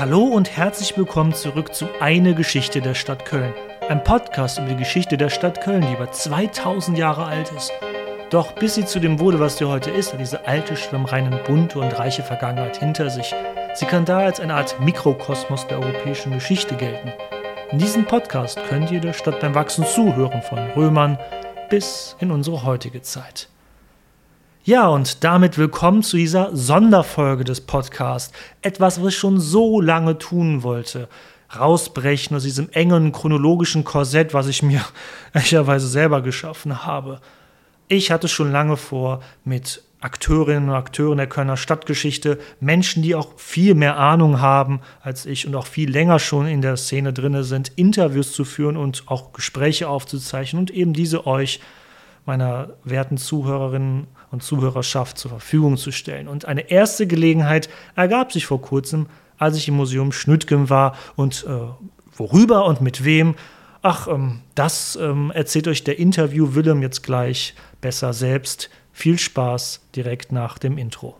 Hallo und herzlich willkommen zurück zu Eine Geschichte der Stadt Köln. Ein Podcast über die Geschichte der Stadt Köln, die über 2000 Jahre alt ist. Doch bis sie zu dem wurde, was sie heute ist, hat diese alte, schwimmreine, bunte und reiche Vergangenheit hinter sich. Sie kann da als eine Art Mikrokosmos der europäischen Geschichte gelten. In diesem Podcast könnt ihr der Stadt beim Wachsen zuhören, von Römern bis in unsere heutige Zeit. Ja, und damit willkommen zu dieser Sonderfolge des Podcasts. Etwas, was ich schon so lange tun wollte. Rausbrechen aus diesem engen chronologischen Korsett, was ich mir ehrlicherweise selber geschaffen habe. Ich hatte schon lange vor, mit Akteurinnen und Akteuren der Kölner Stadtgeschichte, Menschen, die auch viel mehr Ahnung haben als ich und auch viel länger schon in der Szene drin sind, Interviews zu führen und auch Gespräche aufzuzeichnen und eben diese euch, meiner werten Zuhörerinnen und Zuhörerschaft zur Verfügung zu stellen. Und eine erste Gelegenheit ergab sich vor kurzem, als ich im Museum Schnüttgen war und äh, worüber und mit wem. Ach, ähm, das ähm, erzählt euch der Interview Willem jetzt gleich besser selbst. Viel Spaß direkt nach dem Intro.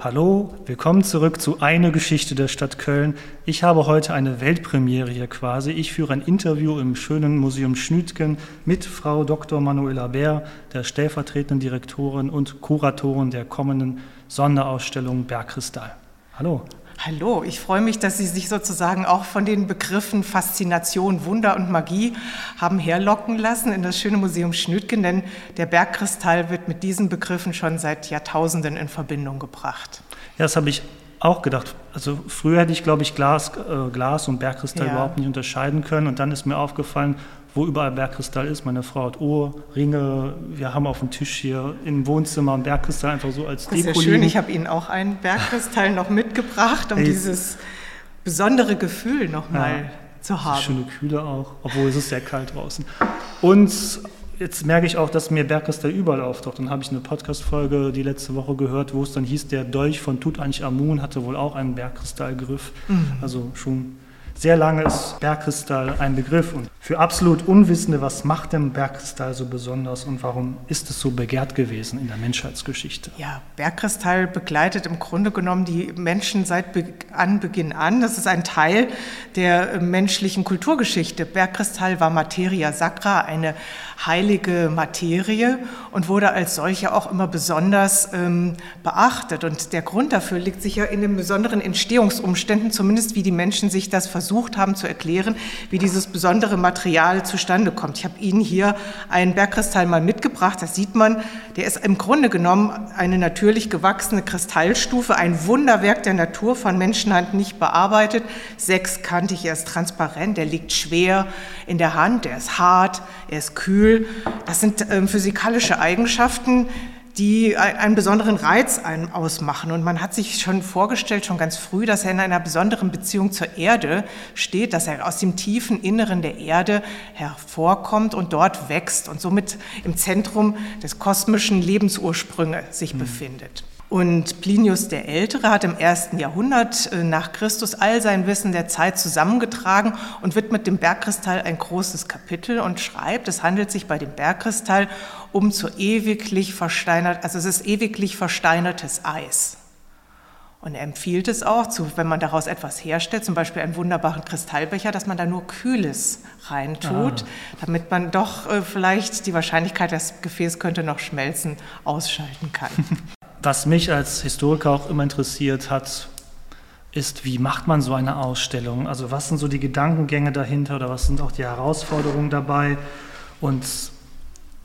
Hallo, willkommen zurück zu Eine Geschichte der Stadt Köln. Ich habe heute eine Weltpremiere hier quasi. Ich führe ein Interview im schönen Museum Schnütgen mit Frau Dr. Manuela Bär, der stellvertretenden Direktorin und Kuratorin der kommenden Sonderausstellung Bergkristall. Hallo. Hallo, ich freue mich, dass Sie sich sozusagen auch von den Begriffen Faszination, Wunder und Magie haben herlocken lassen in das schöne Museum Schnütgen, denn der Bergkristall wird mit diesen Begriffen schon seit Jahrtausenden in Verbindung gebracht. Ja, das habe ich auch gedacht. Also früher hätte ich, glaube ich, Glas, äh, Glas und Bergkristall ja. überhaupt nicht unterscheiden können und dann ist mir aufgefallen, wo überall Bergkristall ist. Meine Frau hat Ohrringe. Wir haben auf dem Tisch hier im Wohnzimmer einen Bergkristall einfach so als Deko. Das ist ja schön. Ich habe Ihnen auch einen Bergkristall noch mitgebracht, um hey. dieses besondere Gefühl nochmal ja, zu haben. Schöne Kühle auch, obwohl es ist sehr kalt draußen. Und jetzt merke ich auch, dass mir Bergkristall überall auftaucht. Dann habe ich eine Podcast-Folge die letzte Woche gehört, wo es dann hieß, der Dolch von Tutanchamun hatte wohl auch einen Bergkristallgriff. Mhm. Also schon sehr lange ist Bergkristall ein Begriff. Und für absolut Unwissende, was macht denn Bergkristall so besonders und warum ist es so begehrt gewesen in der Menschheitsgeschichte? Ja, Bergkristall begleitet im Grunde genommen die Menschen seit Be Anbeginn an. Das ist ein Teil der menschlichen Kulturgeschichte. Bergkristall war Materia sacra, eine heilige Materie und wurde als solche auch immer besonders ähm, beachtet. Und der Grund dafür liegt sicher in den besonderen Entstehungsumständen, zumindest wie die Menschen sich das versucht haben zu erklären, wie dieses besondere Material zustande kommt. Ich habe Ihnen hier einen Bergkristall mal mitgebracht. Das sieht man, der ist im Grunde genommen eine natürlich gewachsene Kristallstufe, ein Wunderwerk der Natur, von Menschenhand nicht bearbeitet. Sechskantig, er ist transparent, er liegt schwer in der Hand, er ist hart, er ist kühl das sind ähm, physikalische Eigenschaften, die einen besonderen Reiz ausmachen. Und man hat sich schon vorgestellt, schon ganz früh, dass er in einer besonderen Beziehung zur Erde steht, dass er aus dem tiefen Inneren der Erde hervorkommt und dort wächst und somit im Zentrum des kosmischen Lebensursprünge sich mhm. befindet. Und Plinius der Ältere hat im ersten Jahrhundert äh, nach Christus all sein Wissen der Zeit zusammengetragen und widmet dem Bergkristall ein großes Kapitel und schreibt, es handelt sich bei dem Bergkristall um zu ewiglich versteinert, also es ist ewiglich versteinertes Eis. Und er empfiehlt es auch, zu, wenn man daraus etwas herstellt, zum Beispiel einen wunderbaren Kristallbecher, dass man da nur Kühles reintut, ah. damit man doch äh, vielleicht die Wahrscheinlichkeit, das Gefäß könnte noch schmelzen, ausschalten kann. was mich als Historiker auch immer interessiert hat, ist, wie macht man so eine Ausstellung? Also was sind so die Gedankengänge dahinter oder was sind auch die Herausforderungen dabei? Und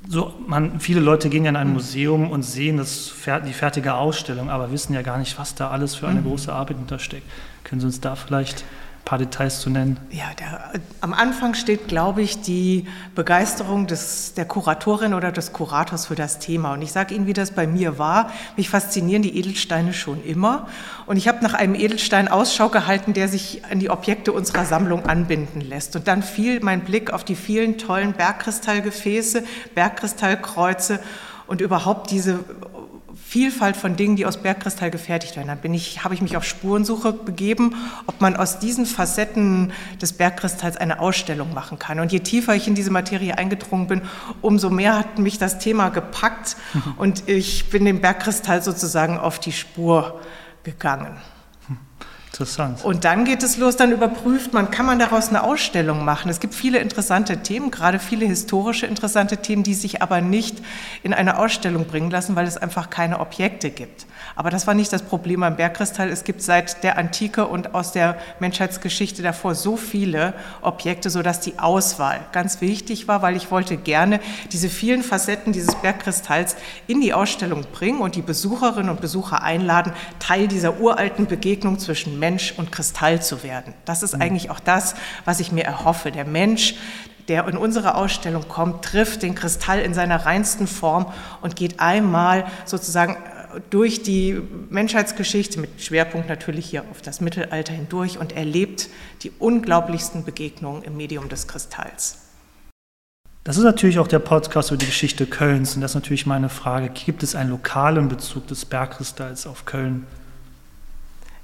so, man, viele Leute gehen ja in ein mhm. Museum und sehen das, die fertige Ausstellung, aber wissen ja gar nicht, was da alles für eine mhm. große Arbeit hintersteckt. Können Sie uns da vielleicht paar Details zu nennen? Ja, der, am Anfang steht, glaube ich, die Begeisterung des, der Kuratorin oder des Kurators für das Thema. Und ich sage Ihnen, wie das bei mir war. Mich faszinieren die Edelsteine schon immer. Und ich habe nach einem Edelstein Ausschau gehalten, der sich an die Objekte unserer Sammlung anbinden lässt. Und dann fiel mein Blick auf die vielen tollen Bergkristallgefäße, Bergkristallkreuze und überhaupt diese Vielfalt von Dingen, die aus Bergkristall gefertigt werden. Dann bin ich, habe ich mich auf Spurensuche begeben, ob man aus diesen Facetten des Bergkristalls eine Ausstellung machen kann. Und je tiefer ich in diese Materie eingedrungen bin, umso mehr hat mich das Thema gepackt und ich bin dem Bergkristall sozusagen auf die Spur gegangen. Interessant. Und dann geht es los, dann überprüft man, kann man daraus eine Ausstellung machen. Es gibt viele interessante Themen, gerade viele historische interessante Themen, die sich aber nicht in eine Ausstellung bringen lassen, weil es einfach keine Objekte gibt. Aber das war nicht das Problem am Bergkristall. Es gibt seit der Antike und aus der Menschheitsgeschichte davor so viele Objekte, sodass die Auswahl ganz wichtig war, weil ich wollte gerne diese vielen Facetten dieses Bergkristalls in die Ausstellung bringen und die Besucherinnen und Besucher einladen, Teil dieser uralten Begegnung zwischen Mensch und Kristall zu werden. Das ist mhm. eigentlich auch das, was ich mir erhoffe. Der Mensch, der in unsere Ausstellung kommt, trifft den Kristall in seiner reinsten Form und geht einmal sozusagen äh, durch die Menschheitsgeschichte, mit Schwerpunkt natürlich hier auf das Mittelalter hindurch und erlebt die unglaublichsten Begegnungen im Medium des Kristalls. Das ist natürlich auch der Podcast über die Geschichte Kölns und das ist natürlich meine Frage, gibt es einen lokalen Bezug des Bergkristalls auf Köln?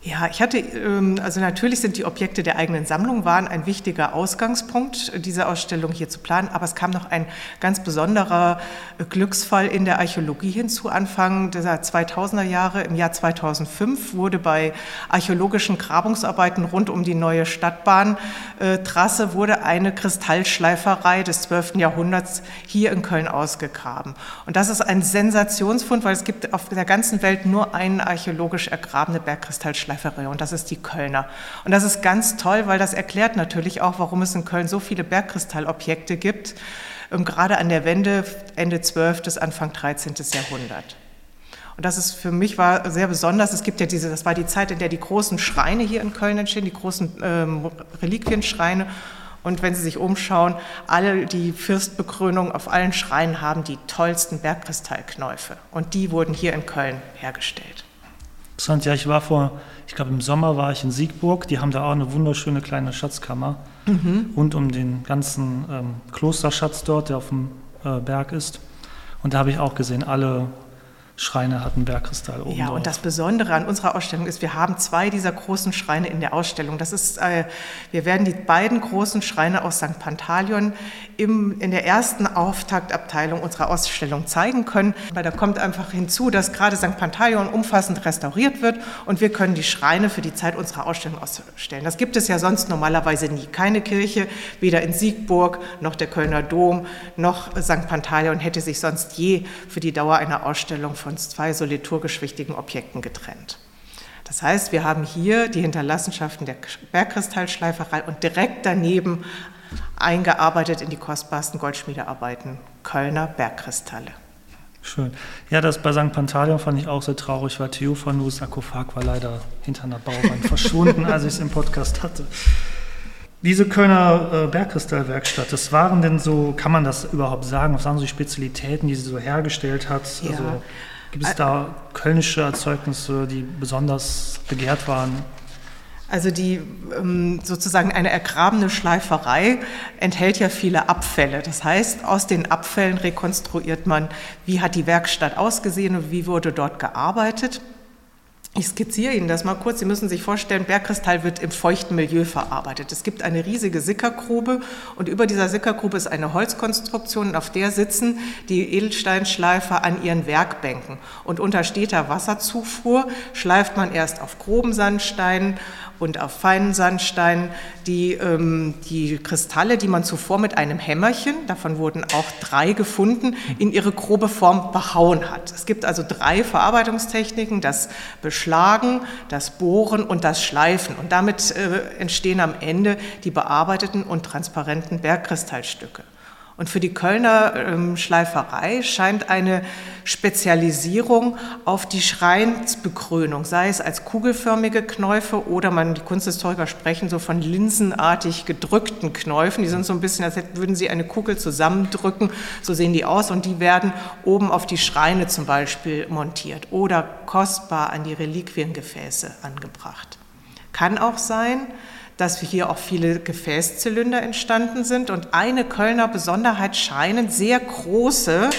Ja, ich hatte, ähm, also natürlich sind die Objekte der eigenen Sammlung waren ein wichtiger Ausgangspunkt, diese Ausstellung hier zu planen, aber es kam noch ein ganz besonderer äh, Glücksfall in der Archäologie hinzu. Anfang der 2000er Jahre, im Jahr 2005, wurde bei archäologischen Grabungsarbeiten rund um die neue Stadtbahntrasse wurde eine Kristallschleiferei des 12. Jahrhunderts hier in Köln ausgegraben. Und das ist ein Sensationsfund, weil es gibt auf der ganzen Welt nur einen archäologisch ergrabene Bergkristallschleiferei Schleiferei und das ist die Kölner. Und das ist ganz toll, weil das erklärt natürlich auch, warum es in Köln so viele Bergkristallobjekte gibt, gerade an der Wende Ende 12. bis Anfang 13. Jahrhundert. Und das ist für mich war sehr besonders. Es gibt ja diese, das war die Zeit, in der die großen Schreine hier in Köln entstehen, die großen ähm, Reliquienschreine. Und wenn Sie sich umschauen, alle die Fürstbekrönungen auf allen Schreinen haben die tollsten Bergkristallknäufe. Und die wurden hier in Köln hergestellt. Interessant, ja, ich war vor, ich glaube im Sommer war ich in Siegburg, die haben da auch eine wunderschöne kleine Schatzkammer mhm. rund um den ganzen ähm, Klosterschatz dort, der auf dem äh, Berg ist. Und da habe ich auch gesehen, alle Schreine hatten Bergkristall oben. Ja, drauf. und das Besondere an unserer Ausstellung ist, wir haben zwei dieser großen Schreine in der Ausstellung. Das ist, äh, wir werden die beiden großen Schreine aus St. Pantaleon im, in der ersten Auftaktabteilung unserer Ausstellung zeigen können. Weil da kommt einfach hinzu, dass gerade St. Pantaleon umfassend restauriert wird und wir können die Schreine für die Zeit unserer Ausstellung ausstellen. Das gibt es ja sonst normalerweise nie. Keine Kirche, weder in Siegburg noch der Kölner Dom noch St. Pantaleon hätte sich sonst je für die Dauer einer Ausstellung von von zwei so liturgisch wichtigen Objekten getrennt. Das heißt, wir haben hier die Hinterlassenschaften der Bergkristallschleiferei und direkt daneben eingearbeitet in die kostbarsten Goldschmiedearbeiten Kölner Bergkristalle. Schön. Ja, das bei St. Pantaleon fand ich auch sehr traurig, weil Theophanus Sarkophag war leider hinter einer Bauwand verschwunden, als ich es im Podcast hatte. Diese Kölner äh, Bergkristallwerkstatt, das waren denn so, kann man das überhaupt sagen, was waren so die Spezialitäten, die sie so hergestellt hat? Ja. Also, Gibt es da kölnische Erzeugnisse, die besonders begehrt waren? Also die ähm, sozusagen eine ergrabene Schleiferei enthält ja viele Abfälle. Das heißt, aus den Abfällen rekonstruiert man, wie hat die Werkstatt ausgesehen und wie wurde dort gearbeitet. Ich skizziere Ihnen das mal kurz. Sie müssen sich vorstellen, Bergkristall wird im feuchten Milieu verarbeitet. Es gibt eine riesige Sickergrube und über dieser Sickergrube ist eine Holzkonstruktion, auf der sitzen die Edelsteinschleifer an ihren Werkbänken. Und unter steter Wasserzufuhr schleift man erst auf groben Sandsteinen und auf feinen Sandsteinen die, ähm, die Kristalle, die man zuvor mit einem Hämmerchen, davon wurden auch drei gefunden, in ihre grobe Form behauen hat. Es gibt also drei Verarbeitungstechniken, das Beschlagen, das Bohren und das Schleifen. Und damit äh, entstehen am Ende die bearbeiteten und transparenten Bergkristallstücke. Und für die Kölner ähm, Schleiferei scheint eine Spezialisierung auf die Schreinsbekrönung, sei es als kugelförmige Knäufe oder man, die Kunsthistoriker sprechen so von linsenartig gedrückten Knäufen. Die sind so ein bisschen, als würden sie eine Kugel zusammendrücken. So sehen die aus und die werden oben auf die Schreine zum Beispiel montiert oder kostbar an die Reliquiengefäße angebracht. Kann auch sein, dass hier auch viele Gefäßzylinder entstanden sind. Und eine Kölner Besonderheit scheinen sehr große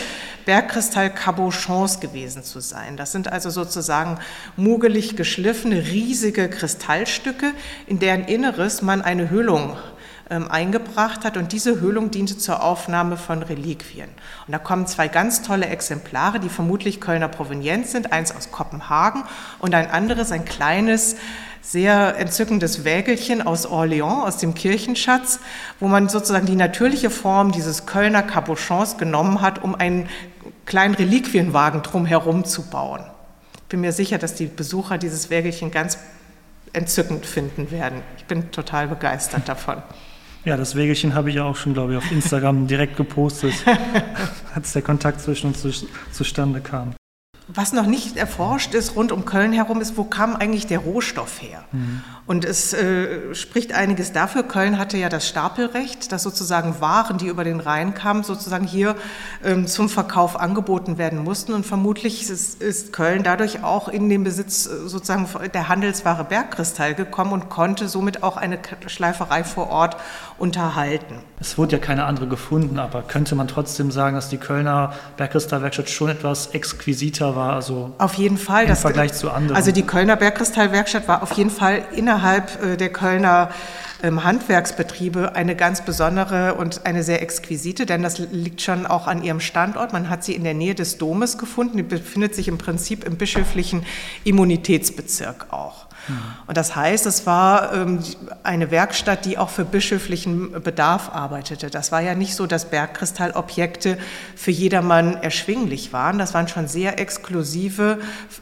Bergkristall-Cabochons gewesen zu sein. Das sind also sozusagen mugelig geschliffene, riesige Kristallstücke, in deren Inneres man eine Höhlung ähm, eingebracht hat. Und diese Höhlung diente zur Aufnahme von Reliquien. Und da kommen zwei ganz tolle Exemplare, die vermutlich Kölner Provenienz sind. Eins aus Kopenhagen und ein anderes, ein kleines, sehr entzückendes Wägelchen aus Orléans, aus dem Kirchenschatz, wo man sozusagen die natürliche Form dieses Kölner Cabochons genommen hat, um einen kleinen Reliquienwagen drumherum zu bauen. Ich bin mir sicher, dass die Besucher dieses Wägelchen ganz entzückend finden werden. Ich bin total begeistert davon. Ja, das Wägelchen habe ich ja auch schon, glaube ich, auf Instagram direkt gepostet, als der Kontakt zwischen uns zustande kam. Was noch nicht erforscht ist rund um Köln herum, ist, wo kam eigentlich der Rohstoff her? Mhm. Und es äh, spricht einiges dafür. Köln hatte ja das Stapelrecht, dass sozusagen Waren, die über den Rhein kamen, sozusagen hier ähm, zum Verkauf angeboten werden mussten. Und vermutlich ist, ist, Köln dadurch auch in den Besitz äh, sozusagen der Handelsware Bergkristall gekommen und konnte somit auch eine Schleiferei vor Ort unterhalten. Es wurde ja keine andere gefunden, aber könnte man trotzdem sagen, dass die Kölner Bergkristallwerkstatt schon etwas exquisiter war? Also auf jeden Fall. Im Vergleich zu anderen. Also die Kölner Bergkristallwerkstatt war auf jeden Fall innerhalb äh, der Kölner ähm, Handwerksbetriebe eine ganz besondere und eine sehr exquisite, denn das liegt schon auch an ihrem Standort. Man hat sie in der Nähe des Domes gefunden. Die befindet sich im Prinzip im bischöflichen Immunitätsbezirk auch. Und das heißt, es war ähm, eine Werkstatt, die auch für bischöflichen Bedarf arbeitete. Das war ja nicht so, dass Bergkristallobjekte für jedermann erschwinglich waren. Das waren schon sehr exklusive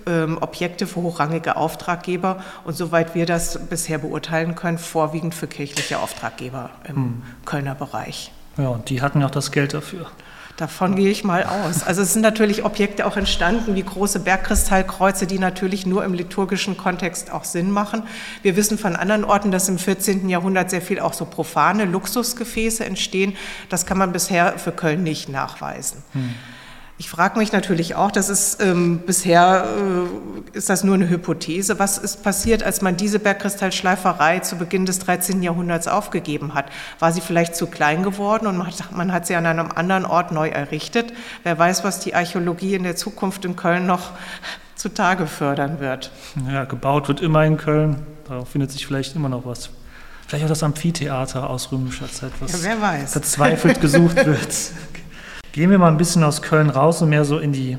ähm, Objekte für hochrangige Auftraggeber und soweit wir das bisher beurteilen können, vorwiegend für kirchliche Auftraggeber im mhm. Kölner Bereich. Ja, und die hatten ja auch das Geld dafür. Davon gehe ich mal aus. Also es sind natürlich Objekte auch entstanden, wie große Bergkristallkreuze, die natürlich nur im liturgischen Kontext auch Sinn machen. Wir wissen von anderen Orten, dass im 14. Jahrhundert sehr viel auch so profane Luxusgefäße entstehen. Das kann man bisher für Köln nicht nachweisen. Hm. Ich frage mich natürlich auch, das ist ähm, bisher äh, ist das nur eine Hypothese. Was ist passiert, als man diese Bergkristallschleiferei zu Beginn des 13. Jahrhunderts aufgegeben hat? War sie vielleicht zu klein geworden und man hat, man hat sie an einem anderen Ort neu errichtet? Wer weiß, was die Archäologie in der Zukunft in Köln noch zutage fördern wird. Ja, gebaut wird immer in Köln. Da findet sich vielleicht immer noch was. Vielleicht auch das Amphitheater aus römischer Zeit, was ja, wer weiß. verzweifelt gesucht wird. Gehen wir mal ein bisschen aus Köln raus und mehr so in die,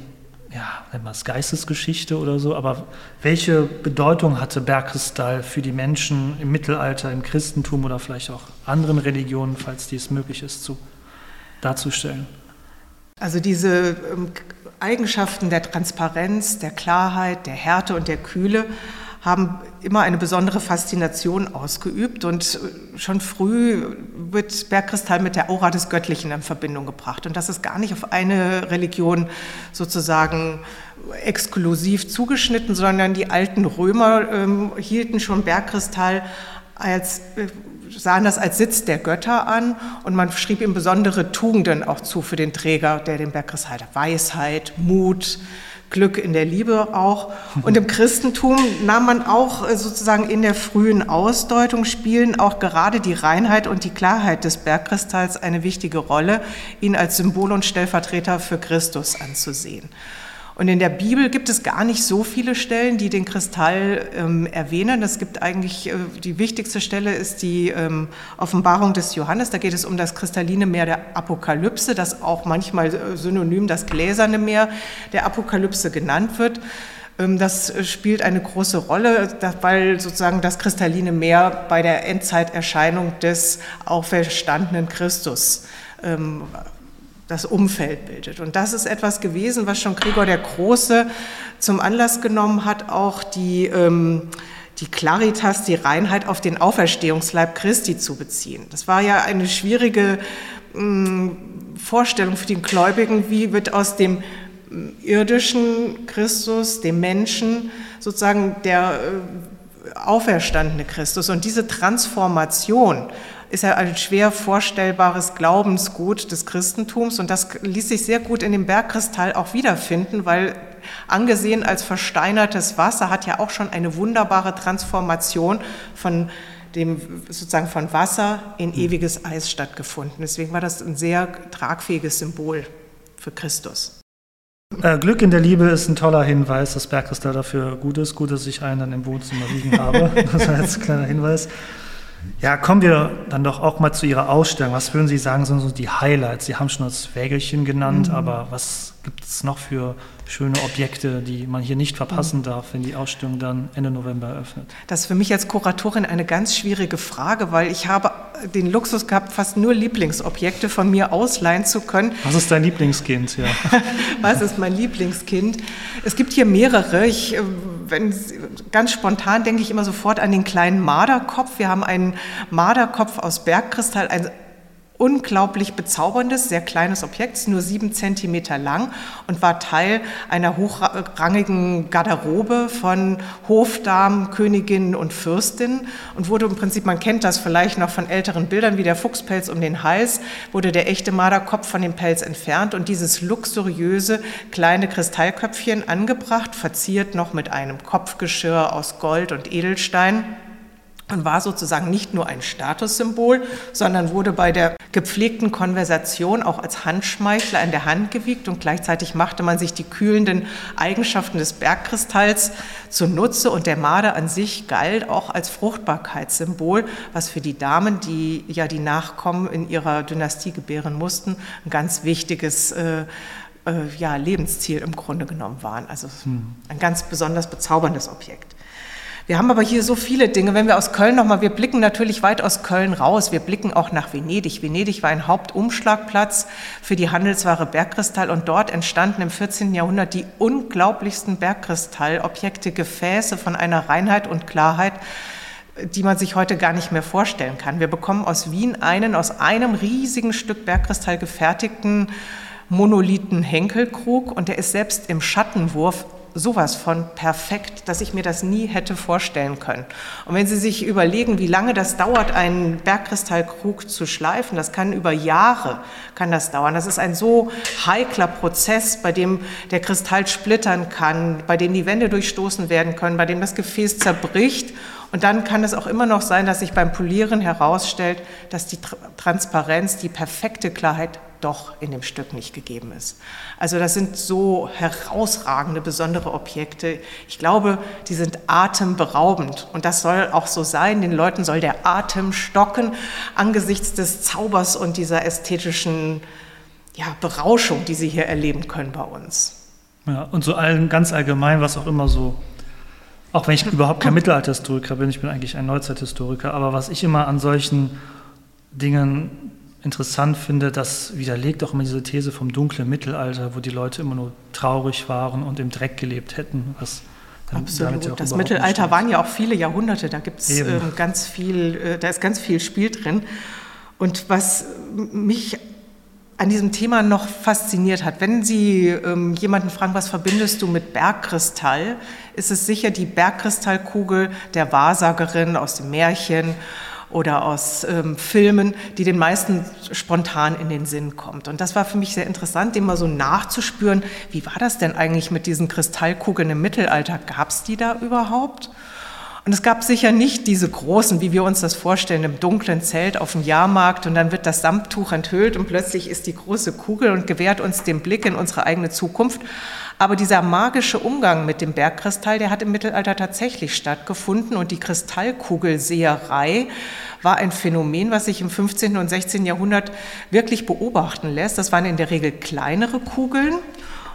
ja, nennen wir es Geistesgeschichte oder so, aber welche Bedeutung hatte Bergkristall für die Menschen im Mittelalter, im Christentum oder vielleicht auch anderen Religionen, falls dies möglich ist, zu, darzustellen? Also diese ähm, Eigenschaften der Transparenz, der Klarheit, der Härte und der Kühle haben immer eine besondere Faszination ausgeübt und schon früh wird Bergkristall mit der Aura des Göttlichen in Verbindung gebracht und das ist gar nicht auf eine Religion sozusagen exklusiv zugeschnitten, sondern die alten Römer ähm, hielten schon Bergkristall als äh, sahen das als Sitz der Götter an und man schrieb ihm besondere Tugenden auch zu für den Träger, der den Bergkristall hat. Weisheit, Mut, Glück in der Liebe auch. Und im Christentum nahm man auch äh, sozusagen in der frühen Ausdeutung spielen auch gerade die Reinheit und die Klarheit des Bergkristalls eine wichtige Rolle, ihn als Symbol und Stellvertreter für Christus anzusehen. Und in der Bibel gibt es gar nicht so viele Stellen, die den Kristall ähm, erwähnen. Es gibt eigentlich, äh, die wichtigste Stelle ist die ähm, Offenbarung des Johannes. Da geht es um das kristalline Meer der Apokalypse, das auch manchmal äh, synonym das gläserne Meer der Apokalypse genannt wird. Ähm, das spielt eine große Rolle, weil sozusagen das kristalline Meer bei der Endzeiterscheinung des auferstandenen Christus ähm, das Umfeld bildet. Und das ist etwas gewesen, was schon Gregor der Große zum Anlass genommen hat, auch die, ähm, die Claritas, die Reinheit auf den Auferstehungsleib Christi zu beziehen. Das war ja eine schwierige ähm, Vorstellung für die Gläubigen, wie wird aus dem ähm, irdischen Christus, dem Menschen, sozusagen der äh, auferstandene Christus. Und diese Transformation ist ja ein schwer vorstellbares Glaubensgut des Christentums und das ließ sich sehr gut in dem Bergkristall auch wiederfinden, weil angesehen als versteinertes Wasser hat ja auch schon eine wunderbare Transformation von dem sozusagen von Wasser in ewiges Eis stattgefunden. Deswegen war das ein sehr tragfähiges Symbol für Christus. Äh, Glück in der Liebe ist ein toller Hinweis, dass Bergkristall dafür gut ist. Gut, dass ich einen dann im Wohnzimmer liegen habe. Das war jetzt ein kleiner Hinweis. Ja, kommen wir dann doch auch mal zu Ihrer Ausstellung. Was würden Sie sagen, sind so die Highlights? Sie haben schon das Wägelchen genannt, mhm. aber was gibt es noch für schöne Objekte, die man hier nicht verpassen darf, wenn die Ausstellung dann Ende November eröffnet? Das ist für mich als Kuratorin eine ganz schwierige Frage, weil ich habe den Luxus gehabt, fast nur Lieblingsobjekte von mir ausleihen zu können. Was ist dein Lieblingskind? Ja. Was ist mein Lieblingskind? Es gibt hier mehrere. Ich, äh, wenn, ganz spontan denke ich immer sofort an den kleinen Marderkopf. Wir haben einen Marderkopf aus Bergkristall, ein unglaublich bezauberndes, sehr kleines Objekt, nur sieben Zentimeter lang und war Teil einer hochrangigen Garderobe von Hofdamen, Königinnen und Fürstinnen und wurde im Prinzip, man kennt das vielleicht noch von älteren Bildern, wie der Fuchspelz um den Hals, wurde der echte Marderkopf von dem Pelz entfernt und dieses luxuriöse kleine Kristallköpfchen angebracht, verziert noch mit einem Kopfgeschirr aus Gold und Edelstein und war sozusagen nicht nur ein Statussymbol, sondern wurde bei der gepflegten Konversation auch als Handschmeichler in der Hand gewiegt und gleichzeitig machte man sich die kühlenden Eigenschaften des Bergkristalls zunutze und der Marder an sich galt auch als Fruchtbarkeitssymbol, was für die Damen, die ja die Nachkommen in ihrer Dynastie gebären mussten, ein ganz wichtiges äh, äh, ja, Lebensziel im Grunde genommen waren. Also hm. ein ganz besonders bezauberndes Objekt. Wir haben aber hier so viele Dinge. Wenn wir aus Köln nochmal, wir blicken natürlich weit aus Köln raus. Wir blicken auch nach Venedig. Venedig war ein Hauptumschlagplatz für die Handelsware Bergkristall und dort entstanden im 14. Jahrhundert die unglaublichsten Bergkristallobjekte, Gefäße von einer Reinheit und Klarheit, die man sich heute gar nicht mehr vorstellen kann. Wir bekommen aus Wien einen aus einem riesigen Stück Bergkristall gefertigten Monolithen Henkelkrug und der ist selbst im Schattenwurf sowas von perfekt, dass ich mir das nie hätte vorstellen können. Und wenn Sie sich überlegen, wie lange das dauert, einen Bergkristallkrug zu schleifen, das kann über Jahre kann das dauern. Das ist ein so heikler Prozess, bei dem der Kristall splittern kann, bei dem die Wände durchstoßen werden können, bei dem das Gefäß zerbricht und dann kann es auch immer noch sein, dass sich beim Polieren herausstellt, dass die Transparenz, die perfekte Klarheit doch in dem Stück nicht gegeben ist. Also das sind so herausragende, besondere Objekte. Ich glaube, die sind atemberaubend und das soll auch so sein. Den Leuten soll der Atem stocken angesichts des Zaubers und dieser ästhetischen ja, Berauschung, die sie hier erleben können bei uns. Ja, und so allen, ganz allgemein, was auch immer so, auch wenn ich überhaupt kein Mittelalterhistoriker bin, ich bin eigentlich ein Neuzeithistoriker, aber was ich immer an solchen Dingen interessant finde, das widerlegt auch immer diese These vom dunklen Mittelalter, wo die Leute immer nur traurig waren und im Dreck gelebt hätten. Was Absolut. Ja das Mittelalter waren ja auch viele Jahrhunderte. Da gibt es ähm, ganz viel, äh, da ist ganz viel Spiel drin. Und was mich an diesem Thema noch fasziniert hat, wenn Sie ähm, jemanden fragen, was verbindest du mit Bergkristall, ist es sicher die Bergkristallkugel der Wahrsagerin aus dem Märchen oder aus ähm, Filmen, die den meisten spontan in den Sinn kommt. Und das war für mich sehr interessant, dem mal so nachzuspüren, wie war das denn eigentlich mit diesen Kristallkugeln im Mittelalter? Gab es die da überhaupt? Und es gab sicher nicht diese großen, wie wir uns das vorstellen, im dunklen Zelt auf dem Jahrmarkt und dann wird das Samttuch enthüllt und plötzlich ist die große Kugel und gewährt uns den Blick in unsere eigene Zukunft. Aber dieser magische Umgang mit dem Bergkristall, der hat im Mittelalter tatsächlich stattgefunden und die Kristallkugelseherei war ein Phänomen, was sich im 15. und 16. Jahrhundert wirklich beobachten lässt. Das waren in der Regel kleinere Kugeln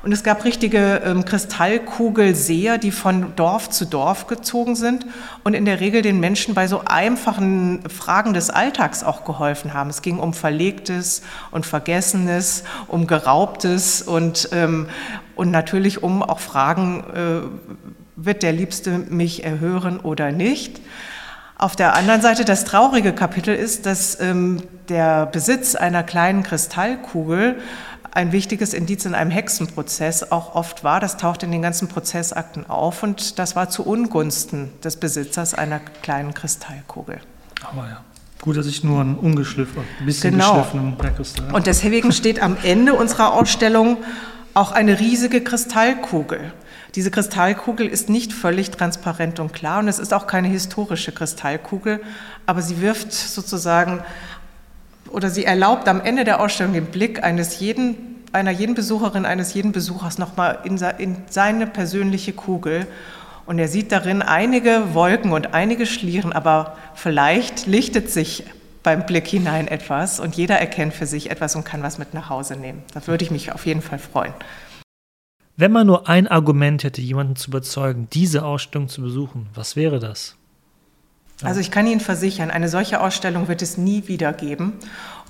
und es gab richtige ähm, Kristallkugelseher, die von Dorf zu Dorf gezogen sind und in der Regel den Menschen bei so einfachen Fragen des Alltags auch geholfen haben. Es ging um Verlegtes und Vergessenes, um Geraubtes und, ähm, und natürlich um auch Fragen, äh, wird der Liebste mich erhören oder nicht? Auf der anderen Seite, das traurige Kapitel ist, dass ähm, der Besitz einer kleinen Kristallkugel ein wichtiges Indiz in einem Hexenprozess auch oft war. Das taucht in den ganzen Prozessakten auf und das war zu Ungunsten des Besitzers einer kleinen Kristallkugel. Aber ja. Gut, dass ich nur ein ungeschliffen, ein bisschen genau. geschliffenen Bergkristall Und deswegen steht am Ende unserer Ausstellung auch eine riesige Kristallkugel. Diese Kristallkugel ist nicht völlig transparent und klar und es ist auch keine historische Kristallkugel, aber sie wirft sozusagen oder sie erlaubt am Ende der Ausstellung den Blick eines jeden einer jeden Besucherin, eines jeden Besuchers nochmal in, in seine persönliche Kugel. Und er sieht darin einige Wolken und einige Schlieren, aber vielleicht lichtet sich beim Blick hinein etwas und jeder erkennt für sich etwas und kann was mit nach Hause nehmen. Da würde ich mich auf jeden Fall freuen. Wenn man nur ein Argument hätte, jemanden zu überzeugen, diese Ausstellung zu besuchen, was wäre das? Also ich kann Ihnen versichern, eine solche Ausstellung wird es nie wieder geben.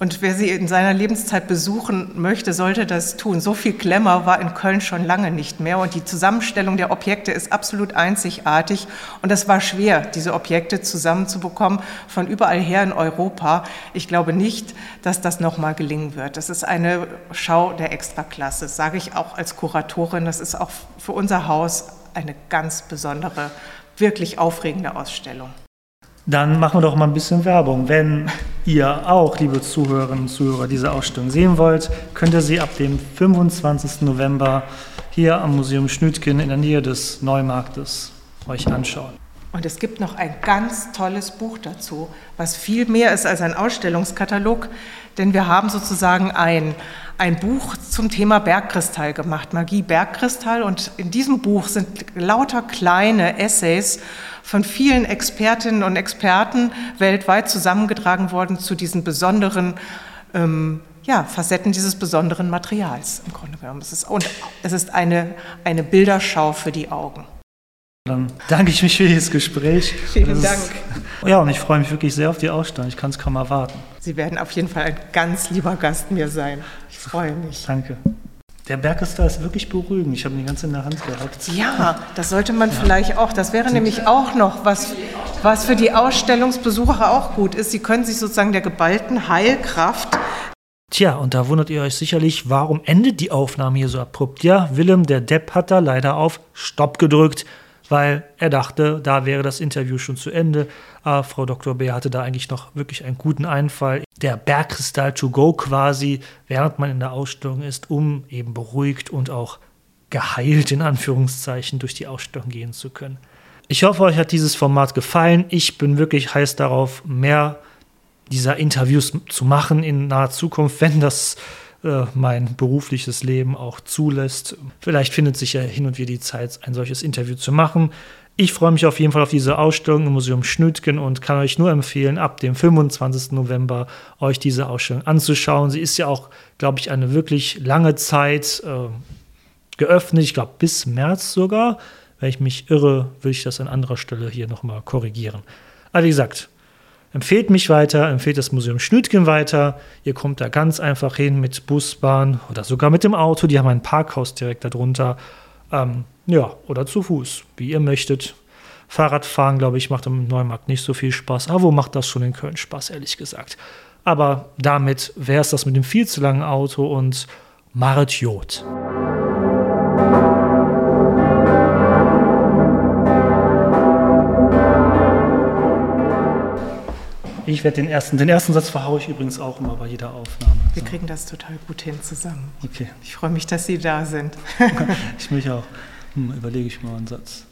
Und wer sie in seiner Lebenszeit besuchen möchte, sollte das tun. So viel Glamour war in Köln schon lange nicht mehr. Und die Zusammenstellung der Objekte ist absolut einzigartig. Und es war schwer, diese Objekte zusammenzubekommen von überall her in Europa. Ich glaube nicht, dass das nochmal gelingen wird. Das ist eine Schau der Extraklasse, das sage ich auch als Kuratorin. Das ist auch für unser Haus eine ganz besondere, wirklich aufregende Ausstellung. Dann machen wir doch mal ein bisschen Werbung. Wenn ihr auch, liebe Zuhörerinnen und Zuhörer, diese Ausstellung sehen wollt, könnt ihr sie ab dem 25. November hier am Museum Schnütgen in der Nähe des Neumarktes euch anschauen. Und es gibt noch ein ganz tolles Buch dazu, was viel mehr ist als ein Ausstellungskatalog, denn wir haben sozusagen ein, ein Buch zum Thema Bergkristall gemacht, Magie Bergkristall. Und in diesem Buch sind lauter kleine Essays von vielen Expertinnen und Experten weltweit zusammengetragen worden zu diesen besonderen ähm, ja, Facetten dieses besonderen Materials im Grunde genommen. Es ist, und es ist eine, eine Bilderschau für die Augen. Dann danke ich mich für dieses Gespräch. Vielen Dank. Ist, ja, und ich freue mich wirklich sehr auf die Ausstellung. Ich kann es kaum erwarten. Sie werden auf jeden Fall ein ganz lieber Gast mir sein. Ich freue mich. Danke. Der Berg ist da ist wirklich beruhigend. Ich habe ihn die ganze in der Hand gehabt. Ja, das sollte man ja. vielleicht auch. Das wäre nämlich auch noch was, was für die Ausstellungsbesucher auch gut ist. Sie können sich sozusagen der geballten Heilkraft Tja, und da wundert ihr euch sicherlich, warum endet die Aufnahme hier so abrupt? Ja, Willem, der Depp, hat da leider auf Stopp gedrückt weil er dachte, da wäre das Interview schon zu Ende. Aber Frau Dr. B. hatte da eigentlich noch wirklich einen guten Einfall. Der Bergkristall to go quasi, während man in der Ausstellung ist, um eben beruhigt und auch geheilt in Anführungszeichen durch die Ausstellung gehen zu können. Ich hoffe, euch hat dieses Format gefallen. Ich bin wirklich heiß darauf, mehr dieser Interviews zu machen in naher Zukunft, wenn das äh, mein berufliches Leben auch zulässt. Vielleicht findet sich ja hin und wieder die Zeit, ein solches Interview zu machen. Ich freue mich auf jeden Fall auf diese Ausstellung im Museum Schnütgen und kann euch nur empfehlen, ab dem 25. November euch diese Ausstellung anzuschauen. Sie ist ja auch, glaube ich, eine wirklich lange Zeit äh, geöffnet. Ich glaube, bis März sogar. Wenn ich mich irre, will ich das an anderer Stelle hier nochmal korrigieren. Aber wie gesagt, Empfehlt mich weiter, empfehlt das Museum Schnütgen weiter. Ihr kommt da ganz einfach hin mit Bus, Bahn oder sogar mit dem Auto. Die haben ein Parkhaus direkt darunter. Ähm, ja, oder zu Fuß, wie ihr möchtet. Fahrradfahren, glaube ich, macht im Neumarkt nicht so viel Spaß. Aber wo macht das schon in Köln Spaß, ehrlich gesagt? Aber damit wäre es das mit dem viel zu langen Auto und Marit Jod. Ich werde den ersten, den ersten Satz verhaue ich übrigens auch immer bei jeder Aufnahme. Wir so. kriegen das total gut hin zusammen. Okay. Ich freue mich, dass Sie da sind. ich mich auch. Hm, überlege ich mal einen Satz.